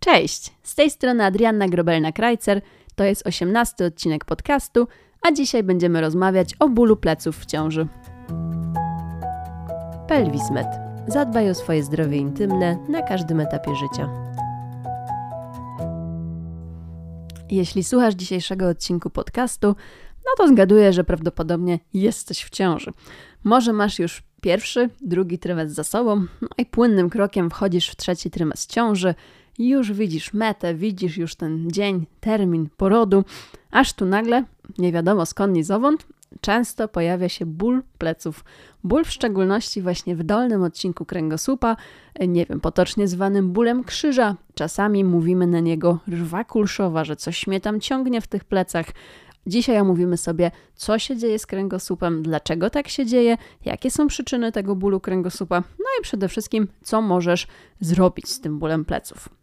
Cześć, z tej strony Adrianna Grobelna-Krajcer, to jest 18 odcinek podcastu, a dzisiaj będziemy rozmawiać o bólu pleców w ciąży. Pelwismed. Zadbaj o swoje zdrowie intymne na każdym etapie życia. Jeśli słuchasz dzisiejszego odcinku podcastu, no to zgaduję, że prawdopodobnie jesteś w ciąży. Może masz już pierwszy, drugi trymestr za sobą, no i płynnym krokiem wchodzisz w trzeci trymestr ciąży, już widzisz metę, widzisz już ten dzień, termin porodu, aż tu nagle, nie wiadomo skąd ni zowąd, często pojawia się ból pleców. Ból w szczególności właśnie w dolnym odcinku kręgosłupa, nie wiem, potocznie zwanym bólem krzyża. Czasami mówimy na niego rwa kulszowa, że coś mnie tam ciągnie w tych plecach. Dzisiaj omówimy sobie, co się dzieje z kręgosłupem, dlaczego tak się dzieje, jakie są przyczyny tego bólu kręgosłupa, no i przede wszystkim, co możesz zrobić z tym bólem pleców.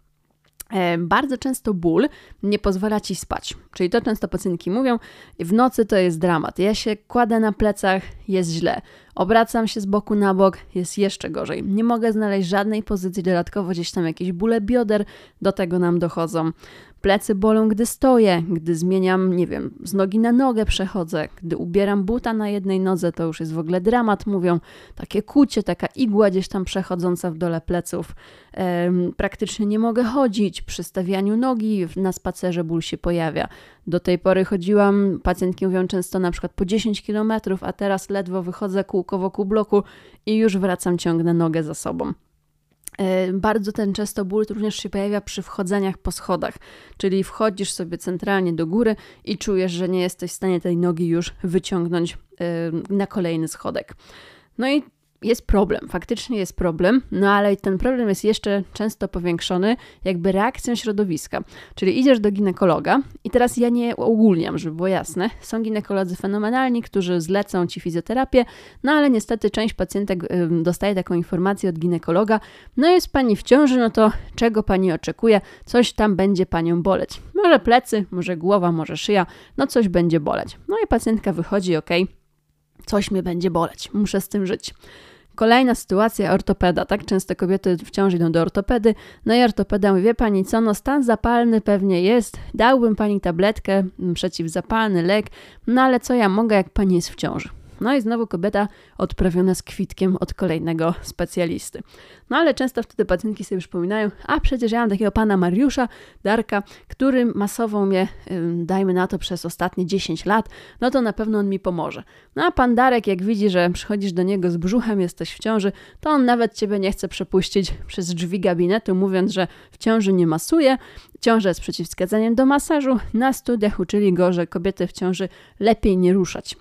E, bardzo często ból nie pozwala ci spać. Czyli to często pacjentki mówią, w nocy to jest dramat. Ja się kładę na plecach, jest źle. Obracam się z boku na bok, jest jeszcze gorzej. Nie mogę znaleźć żadnej pozycji, dodatkowo gdzieś tam jakieś bóle bioder do tego nam dochodzą. Plecy bolą, gdy stoję, gdy zmieniam, nie wiem, z nogi na nogę przechodzę, gdy ubieram buta na jednej nodze, to już jest w ogóle dramat, mówią. Takie kucie, taka igła gdzieś tam przechodząca w dole pleców. Ehm, praktycznie nie mogę chodzić, przy stawianiu nogi na spacerze ból się pojawia. Do tej pory chodziłam, pacjentki mówią często na przykład po 10 km, a teraz ledwo wychodzę kółko wokół bloku i już wracam, ciągnę nogę za sobą. E, bardzo ten często ból również się pojawia przy wchodzeniach po schodach, czyli wchodzisz sobie centralnie do góry i czujesz, że nie jesteś w stanie tej nogi już wyciągnąć e, na kolejny schodek. No i jest problem, faktycznie jest problem, no ale ten problem jest jeszcze często powiększony jakby reakcją środowiska. Czyli idziesz do ginekologa i teraz ja nie ogólniam, żeby było jasne. Są ginekolodzy fenomenalni, którzy zlecą ci fizjoterapię, no ale niestety część pacjentek dostaje taką informację od ginekologa, no jest pani w ciąży, no to czego pani oczekuje? Coś tam będzie panią boleć. Może plecy, może głowa, może szyja, no coś będzie boleć. No i pacjentka wychodzi, ok, coś mnie będzie boleć, muszę z tym żyć. Kolejna sytuacja, ortopeda, tak? Często kobiety wciąż idą do ortopedy, no i ortopeda mówi, wie pani co, no stan zapalny pewnie jest, dałbym pani tabletkę, przeciwzapalny, lek, no ale co ja mogę, jak pani jest w ciąży? No i znowu kobieta odprawiona z kwitkiem od kolejnego specjalisty. No ale często wtedy pacjentki sobie przypominają, a przecież ja mam takiego pana Mariusza, Darka, który masował mnie, dajmy na to, przez ostatnie 10 lat, no to na pewno on mi pomoże. No a pan Darek, jak widzi, że przychodzisz do niego z brzuchem, jesteś w ciąży, to on nawet ciebie nie chce przepuścić przez drzwi gabinetu, mówiąc, że w ciąży nie masuje, ciąża jest przeciwwskazaniem do masażu. Na studiach uczyli go, że kobiety w ciąży lepiej nie ruszać.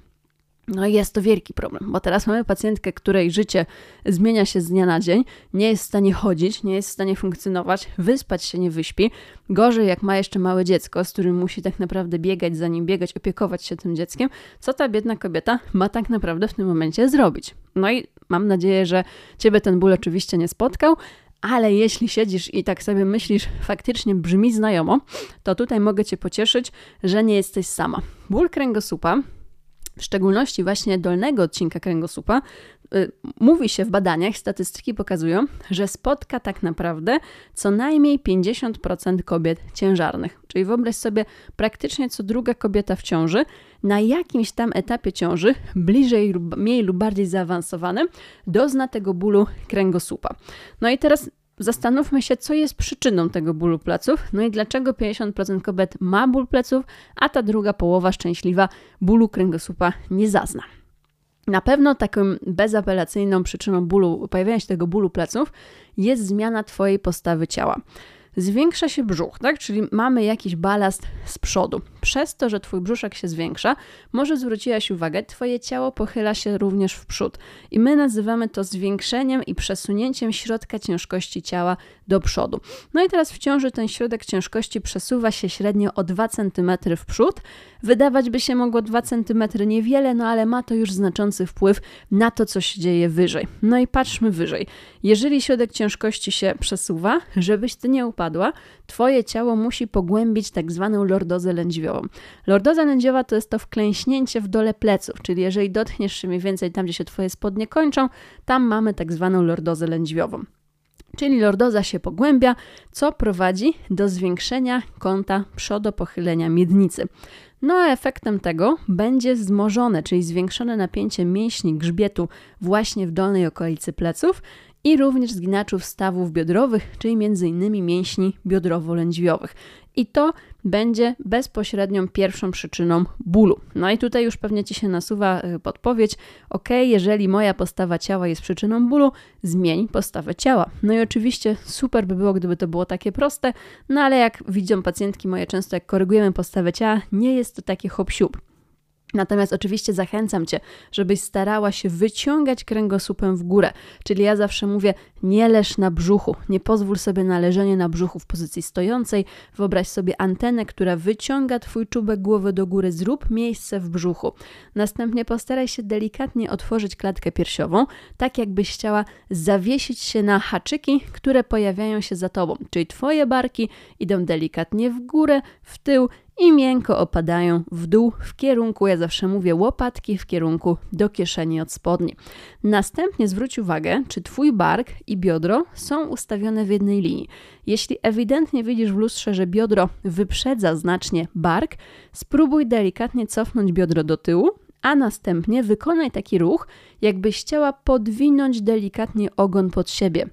No i jest to wielki problem, bo teraz mamy pacjentkę, której życie zmienia się z dnia na dzień, nie jest w stanie chodzić, nie jest w stanie funkcjonować, wyspać się nie wyśpi. Gorzej, jak ma jeszcze małe dziecko, z którym musi tak naprawdę biegać za nim, biegać, opiekować się tym dzieckiem, co ta biedna kobieta ma tak naprawdę w tym momencie zrobić. No i mam nadzieję, że ciebie ten ból oczywiście nie spotkał, ale jeśli siedzisz i tak sobie myślisz, faktycznie brzmi znajomo, to tutaj mogę Cię pocieszyć, że nie jesteś sama. Ból kręgosłupa w szczególności właśnie dolnego odcinka kręgosłupa, y, mówi się w badaniach, statystyki pokazują, że spotka tak naprawdę co najmniej 50% kobiet ciężarnych. Czyli wyobraź sobie, praktycznie co druga kobieta w ciąży na jakimś tam etapie ciąży, bliżej lub mniej lub bardziej zaawansowanym, dozna tego bólu kręgosłupa. No i teraz Zastanówmy się, co jest przyczyną tego bólu pleców, no i dlaczego 50% kobiet ma ból pleców, a ta druga połowa szczęśliwa bólu kręgosłupa nie zazna. Na pewno taką bezapelacyjną przyczyną bólu, pojawienia się tego bólu pleców jest zmiana Twojej postawy ciała zwiększa się brzuch, tak? Czyli mamy jakiś balast z przodu. Przez to, że twój brzuszek się zwiększa, może zwróciłaś uwagę, twoje ciało pochyla się również w przód. I my nazywamy to zwiększeniem i przesunięciem środka ciężkości ciała do przodu. No i teraz w ciąży ten środek ciężkości przesuwa się średnio o 2 cm w przód. Wydawać by się mogło 2 cm niewiele, no ale ma to już znaczący wpływ na to, co się dzieje wyżej. No i patrzmy wyżej. Jeżeli środek ciężkości się przesuwa, żebyś ty nie upadł, twoje ciało musi pogłębić tak zwaną lordozę lędźwiową. Lordoza lędźwiowa to jest to wklęśnięcie w dole pleców, czyli jeżeli dotkniesz się mniej więcej tam, gdzie się twoje spodnie kończą, tam mamy tak zwaną lordozę lędźwiową. Czyli lordoza się pogłębia, co prowadzi do zwiększenia kąta przodopochylenia miednicy. No a efektem tego będzie wzmożone, czyli zwiększone napięcie mięśni grzbietu właśnie w dolnej okolicy pleców i również zginaczów stawów biodrowych, czyli m.in. mięśni biodrowo-lędźwiowych. I to będzie bezpośrednią pierwszą przyczyną bólu. No i tutaj już pewnie Ci się nasuwa y, podpowiedź, ok, jeżeli moja postawa ciała jest przyczyną bólu, zmień postawę ciała. No i oczywiście super by było, gdyby to było takie proste, no ale jak widzą pacjentki moje często, jak korygujemy postawę ciała, nie jest to takie hop -siup. Natomiast oczywiście zachęcam Cię, żebyś starała się wyciągać kręgosłupem w górę. Czyli ja zawsze mówię, nie leż na brzuchu, nie pozwól sobie na leżenie na brzuchu w pozycji stojącej. Wyobraź sobie antenę, która wyciąga Twój czubek głowy do góry, zrób miejsce w brzuchu. Następnie postaraj się delikatnie otworzyć klatkę piersiową, tak jakbyś chciała zawiesić się na haczyki, które pojawiają się za Tobą. Czyli Twoje barki idą delikatnie w górę, w tył i miękko opadają w dół w kierunku, ja zawsze mówię łopatki, w kierunku do kieszeni od spodni. Następnie zwróć uwagę, czy Twój bark i biodro są ustawione w jednej linii. Jeśli ewidentnie widzisz w lustrze, że biodro wyprzedza znacznie bark, spróbuj delikatnie cofnąć biodro do tyłu, a następnie wykonaj taki ruch, jakbyś chciała podwinąć delikatnie ogon pod siebie.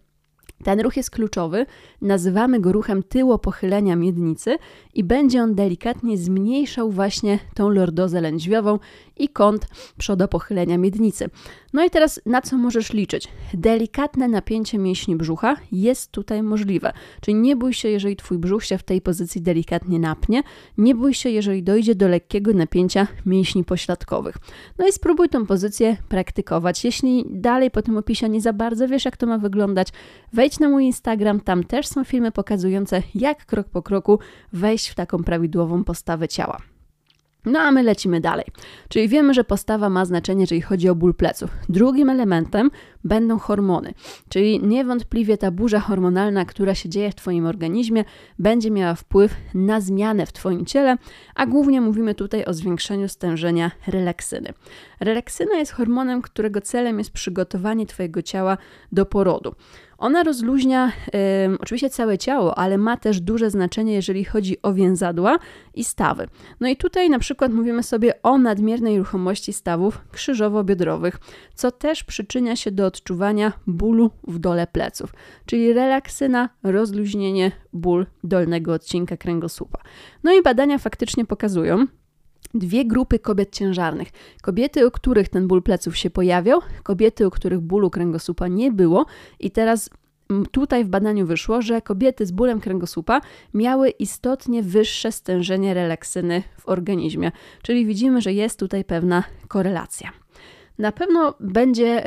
Ten ruch jest kluczowy, nazywamy go ruchem tyłopochylenia miednicy i będzie on delikatnie zmniejszał właśnie tą lordozę lędźwiową i kąt przodopochylenia miednicy. No i teraz na co możesz liczyć? Delikatne napięcie mięśni brzucha jest tutaj możliwe. Czyli nie bój się, jeżeli twój brzuch się w tej pozycji delikatnie napnie, nie bój się, jeżeli dojdzie do lekkiego napięcia mięśni pośladkowych. No i spróbuj tą pozycję praktykować. Jeśli dalej po tym opisie nie za bardzo wiesz, jak to ma wyglądać, wejdź na mój Instagram, tam też są filmy pokazujące, jak krok po kroku wejść w taką prawidłową postawę ciała. No a my lecimy dalej. Czyli wiemy, że postawa ma znaczenie, jeżeli chodzi o ból pleców. Drugim elementem będą hormony, czyli niewątpliwie ta burza hormonalna, która się dzieje w Twoim organizmie, będzie miała wpływ na zmianę w Twoim ciele, a głównie mówimy tutaj o zwiększeniu stężenia relaksyny. Relaksyna jest hormonem, którego celem jest przygotowanie Twojego ciała do porodu. Ona rozluźnia y, oczywiście całe ciało, ale ma też duże znaczenie, jeżeli chodzi o więzadła i stawy. No i tutaj na przykład mówimy sobie o nadmiernej ruchomości stawów krzyżowo-biodrowych, co też przyczynia się do odczuwania bólu w dole pleców, czyli relaksyna, rozluźnienie, ból dolnego odcinka kręgosłupa. No i badania faktycznie pokazują, dwie grupy kobiet ciężarnych. Kobiety, u których ten ból pleców się pojawiał, kobiety, u których bólu kręgosłupa nie było i teraz tutaj w badaniu wyszło, że kobiety z bólem kręgosłupa miały istotnie wyższe stężenie relaksyny w organizmie. Czyli widzimy, że jest tutaj pewna korelacja. Na pewno będzie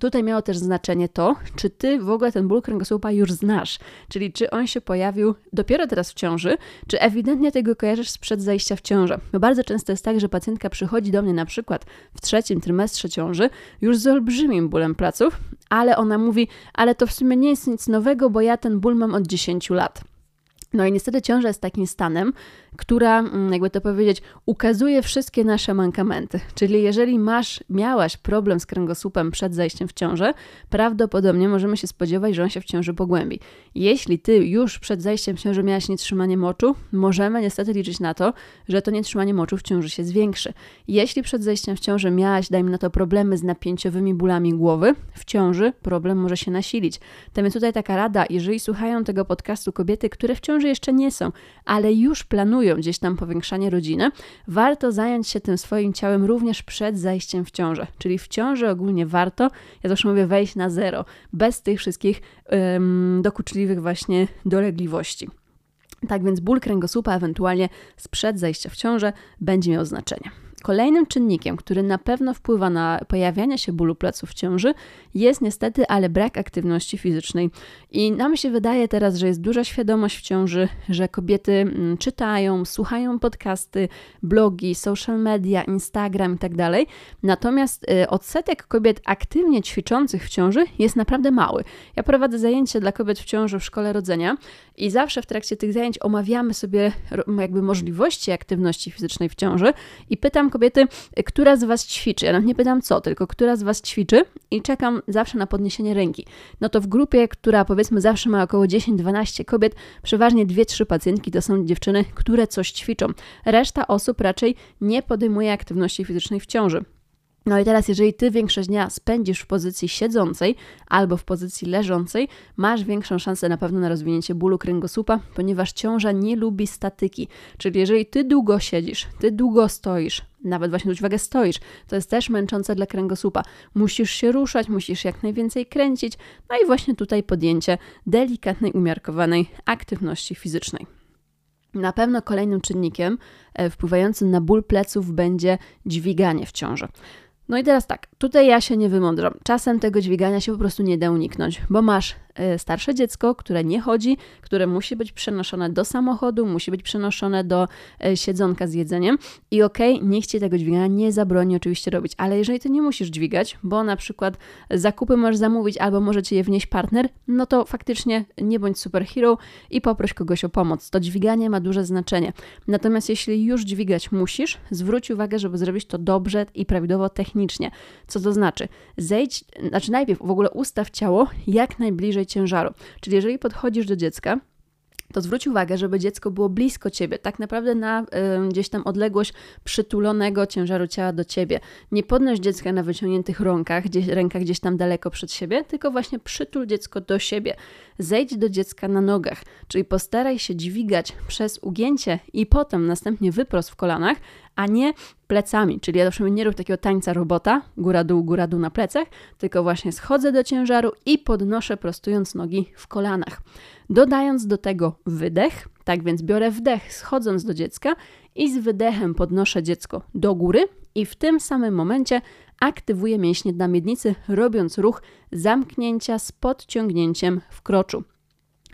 tutaj miało też znaczenie to, czy ty w ogóle ten ból kręgosłupa już znasz, czyli czy on się pojawił dopiero teraz w ciąży, czy ewidentnie tego kojarzysz sprzed zajścia w ciążę. Bo bardzo często jest tak, że pacjentka przychodzi do mnie na przykład w trzecim trymestrze ciąży już z olbrzymim bólem pleców, ale ona mówi, ale to w sumie nie jest nic nowego, bo ja ten ból mam od 10 lat. No i niestety ciąża jest takim stanem, która, mm, jakby to powiedzieć, ukazuje wszystkie nasze mankamenty. Czyli jeżeli masz, miałaś problem z kręgosłupem przed zajściem w ciążę, prawdopodobnie możemy się spodziewać, że on się w ciąży pogłębi. Jeśli ty już przed zajściem w ciąży miałaś nietrzymanie moczu, możemy niestety liczyć na to, że to nietrzymanie moczu w ciąży się zwiększy. Jeśli przed zajściem w ciąży miałaś, dajmy na to, problemy z napięciowymi bólami głowy, w ciąży problem może się nasilić. To więc tutaj taka rada, jeżeli słuchają tego podcastu kobiety, które w ciąży jeszcze nie są, ale już planują planują gdzieś tam powiększanie rodziny, warto zająć się tym swoim ciałem również przed zajściem w ciążę. Czyli w ciąży ogólnie warto, ja zawsze mówię, wejść na zero, bez tych wszystkich dokuczliwych właśnie dolegliwości. Tak więc ból kręgosłupa ewentualnie sprzed zajścia w ciążę będzie miał znaczenie. Kolejnym czynnikiem, który na pewno wpływa na pojawianie się bólu pleców w ciąży, jest niestety, ale brak aktywności fizycznej. I nam się wydaje teraz, że jest duża świadomość w ciąży, że kobiety mm, czytają, słuchają podcasty, blogi, social media, Instagram itd. Tak Natomiast y, odsetek kobiet aktywnie ćwiczących w ciąży jest naprawdę mały. Ja prowadzę zajęcia dla kobiet w ciąży w szkole rodzenia i zawsze w trakcie tych zajęć omawiamy sobie jakby możliwości aktywności fizycznej w ciąży i pytam kobiety, która z Was ćwiczy. Ja nawet nie pytam co, tylko która z Was ćwiczy i czekam zawsze na podniesienie ręki. No to w grupie, która powiedzmy zawsze ma około 10-12 kobiet, przeważnie 2-3 pacjentki to są dziewczyny, które coś ćwiczą. Reszta osób raczej nie podejmuje aktywności fizycznej w ciąży. No i teraz, jeżeli ty większość dnia spędzisz w pozycji siedzącej albo w pozycji leżącej, masz większą szansę na pewno na rozwinięcie bólu kręgosłupa, ponieważ ciąża nie lubi statyki. Czyli jeżeli ty długo siedzisz, ty długo stoisz, nawet właśnie zwróć uwagę stoisz, to jest też męczące dla kręgosłupa. Musisz się ruszać, musisz jak najwięcej kręcić, no i właśnie tutaj podjęcie delikatnej, umiarkowanej aktywności fizycznej. Na pewno kolejnym czynnikiem e, wpływającym na ból pleców będzie dźwiganie w ciąży. No i teraz tak, tutaj ja się nie wymądrzam. Czasem tego dźwigania się po prostu nie da uniknąć, bo masz starsze dziecko, które nie chodzi, które musi być przenoszone do samochodu, musi być przenoszone do e, siedzonka z jedzeniem i okej, okay, niech tego dźwigania nie zabroni oczywiście robić, ale jeżeli ty nie musisz dźwigać, bo na przykład zakupy możesz zamówić albo może ci je wnieść partner, no to faktycznie nie bądź superhero i poproś kogoś o pomoc. To dźwiganie ma duże znaczenie. Natomiast jeśli już dźwigać musisz, zwróć uwagę, żeby zrobić to dobrze i prawidłowo technicznie. Co to znaczy? Zejdź, znaczy najpierw w ogóle ustaw ciało jak najbliżej ciężaru. Czyli jeżeli podchodzisz do dziecka, to zwróć uwagę, żeby dziecko było blisko ciebie, tak naprawdę na y, gdzieś tam odległość przytulonego ciężaru ciała do ciebie. Nie podnoś dziecka na wyciągniętych rękach, gdzieś, rękach gdzieś tam daleko przed siebie, tylko właśnie przytul dziecko do siebie. Zejdź do dziecka na nogach, czyli postaraj się dźwigać przez ugięcie i potem następnie wyprost w kolanach, a nie plecami. Czyli ja zawsze nie rób takiego tańca robota, góra-dół, góra-dół na plecach, tylko właśnie schodzę do ciężaru i podnoszę prostując nogi w kolanach. Dodając do tego wydech, tak więc biorę wdech schodząc do dziecka i z wydechem podnoszę dziecko do góry i w tym samym momencie aktywuję mięśnie na miednicy, robiąc ruch zamknięcia z podciągnięciem w kroczu.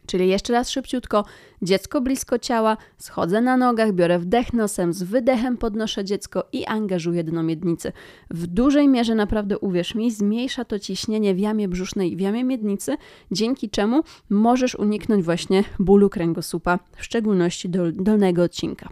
Czyli jeszcze raz szybciutko, dziecko blisko ciała, schodzę na nogach, biorę wdech nosem, z wydechem podnoszę dziecko i angażuję dno miednicy. W dużej mierze, naprawdę uwierz mi, zmniejsza to ciśnienie w jamie brzusznej i w jamie miednicy, dzięki czemu możesz uniknąć właśnie bólu kręgosłupa, w szczególności dol dolnego odcinka.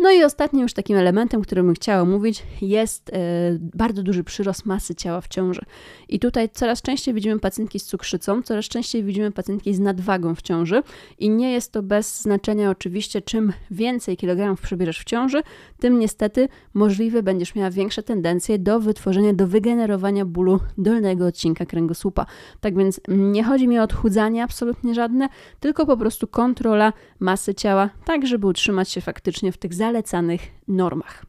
No i ostatnim już takim elementem, którym bym chciała mówić, jest e, bardzo duży przyrost masy ciała w ciąży. I tutaj coraz częściej widzimy pacjentki z cukrzycą, coraz częściej widzimy pacjentki z nadwagą w ciąży i nie jest to bez znaczenia oczywiście, czym więcej kilogramów przybierzesz w ciąży, tym niestety możliwe będziesz miała większe tendencje do wytworzenia, do wygenerowania bólu dolnego odcinka kręgosłupa. Tak więc nie chodzi mi o odchudzanie absolutnie żadne, tylko po prostu kontrola masy ciała, tak żeby utrzymać się faktycznie w tych zalecanych normach.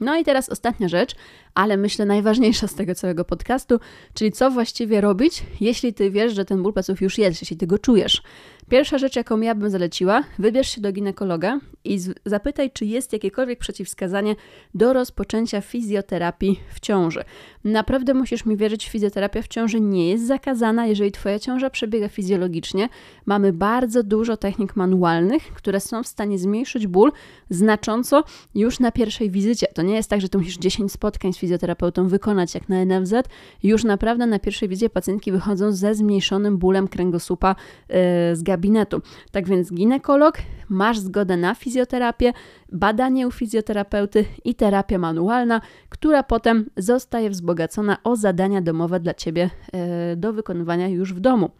No i teraz ostatnia rzecz, ale myślę najważniejsza z tego całego podcastu, czyli co właściwie robić, jeśli ty wiesz, że ten ból pleców już jest, jeśli ty go czujesz. Pierwsza rzecz, jaką ja bym zaleciła, wybierz się do ginekologa i zapytaj, czy jest jakiekolwiek przeciwwskazanie do rozpoczęcia fizjoterapii w ciąży. Naprawdę musisz mi wierzyć, fizjoterapia w ciąży nie jest zakazana, jeżeli twoja ciąża przebiega fizjologicznie. Mamy bardzo dużo technik manualnych, które są w stanie zmniejszyć ból znacząco już na pierwszej wizycie. To nie jest tak, że ty musisz 10 spotkań z fizjoterapeutą wykonać jak na NFZ. Już naprawdę na pierwszej wizycie pacjentki wychodzą ze zmniejszonym bólem kręgosłupa yy, z gabinetu. Tak więc ginekolog, masz zgodę na fizjoterapię, badanie u fizjoterapeuty i terapia manualna, która potem zostaje wzbogacona o zadania domowe dla Ciebie yy, do wykonywania już w domu.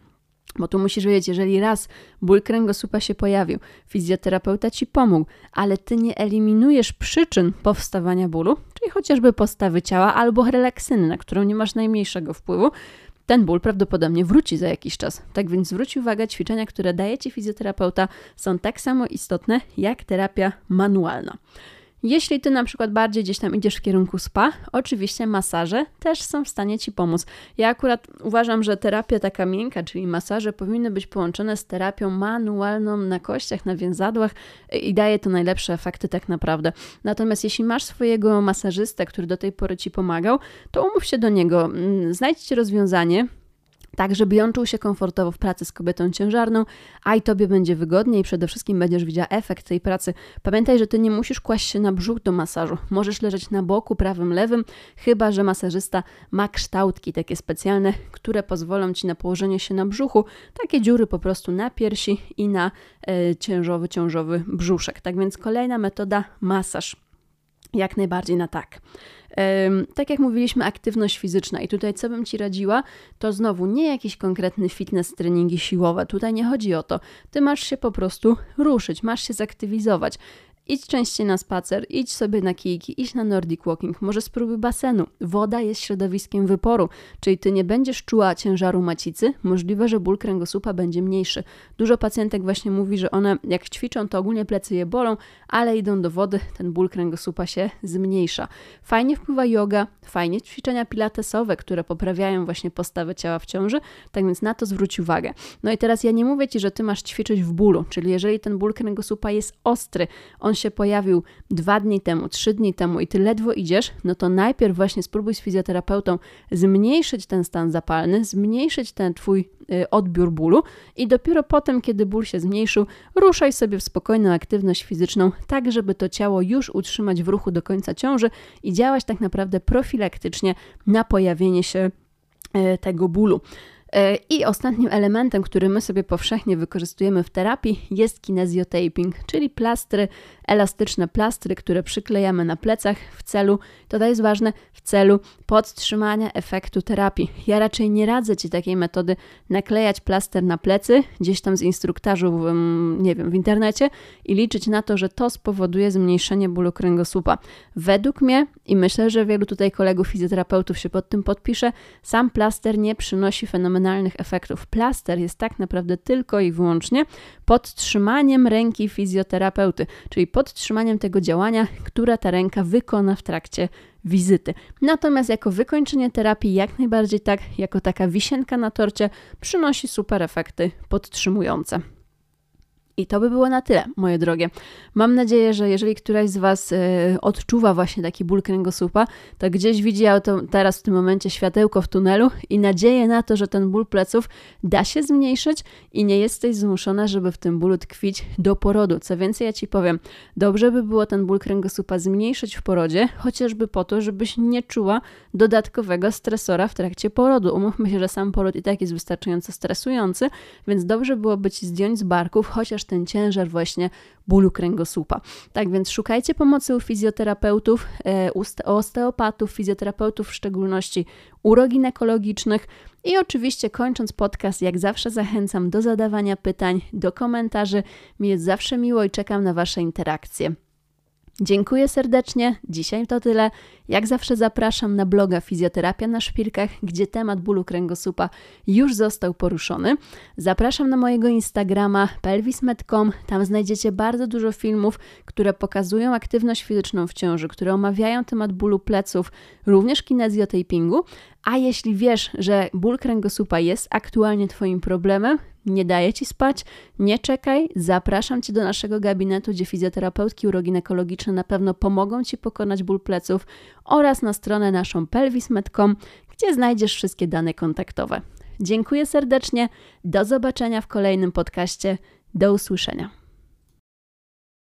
Bo tu musisz wiedzieć, jeżeli raz ból kręgosłupa się pojawił, fizjoterapeuta ci pomógł, ale ty nie eliminujesz przyczyn powstawania bólu, czyli chociażby postawy ciała albo relaksyny, na którą nie masz najmniejszego wpływu, ten ból prawdopodobnie wróci za jakiś czas. Tak więc zwróć uwagę, ćwiczenia, które daje ci fizjoterapeuta, są tak samo istotne jak terapia manualna. Jeśli ty na przykład bardziej gdzieś tam idziesz w kierunku spa, oczywiście masaże też są w stanie ci pomóc. Ja akurat uważam, że terapia taka miękka, czyli masaże powinny być połączone z terapią manualną na kościach, na więzadłach i daje to najlepsze efekty tak naprawdę. Natomiast jeśli masz swojego masażystę, który do tej pory ci pomagał, to umów się do niego, mm, znajdźcie rozwiązanie, tak żeby on czuł się komfortowo w pracy z kobietą ciężarną, a i tobie będzie wygodniej i przede wszystkim będziesz widziała efekt tej pracy. Pamiętaj, że ty nie musisz kłaść się na brzuch do masażu. Możesz leżeć na boku, prawym, lewym, chyba że masażysta ma kształtki takie specjalne, które pozwolą ci na położenie się na brzuchu, takie dziury po prostu na piersi i na e, ciężowy, ciążowy brzuszek. Tak więc kolejna metoda masaż. Jak najbardziej na tak. Tak jak mówiliśmy, aktywność fizyczna, i tutaj co bym ci radziła, to znowu nie jakiś konkretny fitness, treningi siłowe. Tutaj nie chodzi o to. Ty masz się po prostu ruszyć, masz się zaktywizować. Idź częściej na spacer, idź sobie na kijki, idź na Nordic Walking, może spróbuj basenu. Woda jest środowiskiem wyporu, czyli ty nie będziesz czuła ciężaru macicy, możliwe, że ból kręgosłupa będzie mniejszy. Dużo pacjentek właśnie mówi, że one jak ćwiczą, to ogólnie plecy je bolą, ale idą do wody, ten ból kręgosłupa się zmniejsza. Fajnie wpływa yoga, fajnie ćwiczenia pilatesowe, które poprawiają właśnie postawę ciała w ciąży, tak więc na to zwróć uwagę. No i teraz ja nie mówię Ci, że Ty masz ćwiczyć w bólu, czyli jeżeli ten ból kręgosłupa jest ostry, on się pojawił dwa dni temu, trzy dni temu i ty ledwo idziesz, no to najpierw właśnie spróbuj z fizjoterapeutą zmniejszyć ten stan zapalny, zmniejszyć ten twój y, odbiór bólu i dopiero potem, kiedy ból się zmniejszył, ruszaj sobie w spokojną aktywność fizyczną, tak żeby to ciało już utrzymać w ruchu do końca ciąży i działać tak naprawdę profilaktycznie na pojawienie się y, tego bólu. E, I ostatnim elementem, który my sobie powszechnie wykorzystujemy w terapii, jest kinesiotaping, czyli plastry, elastyczne plastry, które przyklejamy na plecach w celu, to jest ważne, w celu podtrzymania efektu terapii. Ja raczej nie radzę Ci takiej metody naklejać plaster na plecy, gdzieś tam z instruktażu, w, nie wiem, w internecie i liczyć na to, że to spowoduje zmniejszenie bólu kręgosłupa. Według mnie i myślę, że wielu tutaj kolegów fizjoterapeutów się pod tym podpisze, sam plaster nie przynosi fenomenalnego efektów. Plaster jest tak naprawdę tylko i wyłącznie podtrzymaniem ręki fizjoterapeuty, czyli podtrzymaniem tego działania, które ta ręka wykona w trakcie wizyty. Natomiast jako wykończenie terapii, jak najbardziej tak, jako taka wisienka na torcie, przynosi super efekty podtrzymujące. I to by było na tyle, moje drogie. Mam nadzieję, że jeżeli któraś z Was y, odczuwa właśnie taki ból kręgosłupa, to gdzieś widzi to teraz w tym momencie światełko w tunelu i nadzieję na to, że ten ból pleców da się zmniejszyć i nie jesteś zmuszona, żeby w tym bólu tkwić do porodu. Co więcej, ja Ci powiem, dobrze by było ten ból kręgosłupa zmniejszyć w porodzie, chociażby po to, żebyś nie czuła dodatkowego stresora w trakcie porodu. Umówmy się, że sam poród i tak jest wystarczająco stresujący, więc dobrze byłoby Ci zdjąć z barków chociaż ten ciężar właśnie bólu kręgosłupa. Tak więc szukajcie pomocy u fizjoterapeutów, e, u osteopatów, fizjoterapeutów w szczególności uroginekologicznych i oczywiście kończąc podcast, jak zawsze zachęcam do zadawania pytań, do komentarzy. Mi jest zawsze miło i czekam na Wasze interakcje. Dziękuję serdecznie. Dzisiaj to tyle. Jak zawsze zapraszam na bloga Fizjoterapia na Szpilkach, gdzie temat bólu kręgosłupa już został poruszony. Zapraszam na mojego Instagrama pelvismed.com. Tam znajdziecie bardzo dużo filmów, które pokazują aktywność fizyczną w ciąży, które omawiają temat bólu pleców, również kinezjotapingu. A jeśli wiesz, że ból kręgosłupa jest aktualnie Twoim problemem, nie daje Ci spać, nie czekaj, zapraszam Cię do naszego gabinetu, gdzie fizjoterapeutki uroginekologiczne na pewno pomogą Ci pokonać ból pleców oraz na stronę naszą pelvismed.com, gdzie znajdziesz wszystkie dane kontaktowe. Dziękuję serdecznie, do zobaczenia w kolejnym podcaście, do usłyszenia.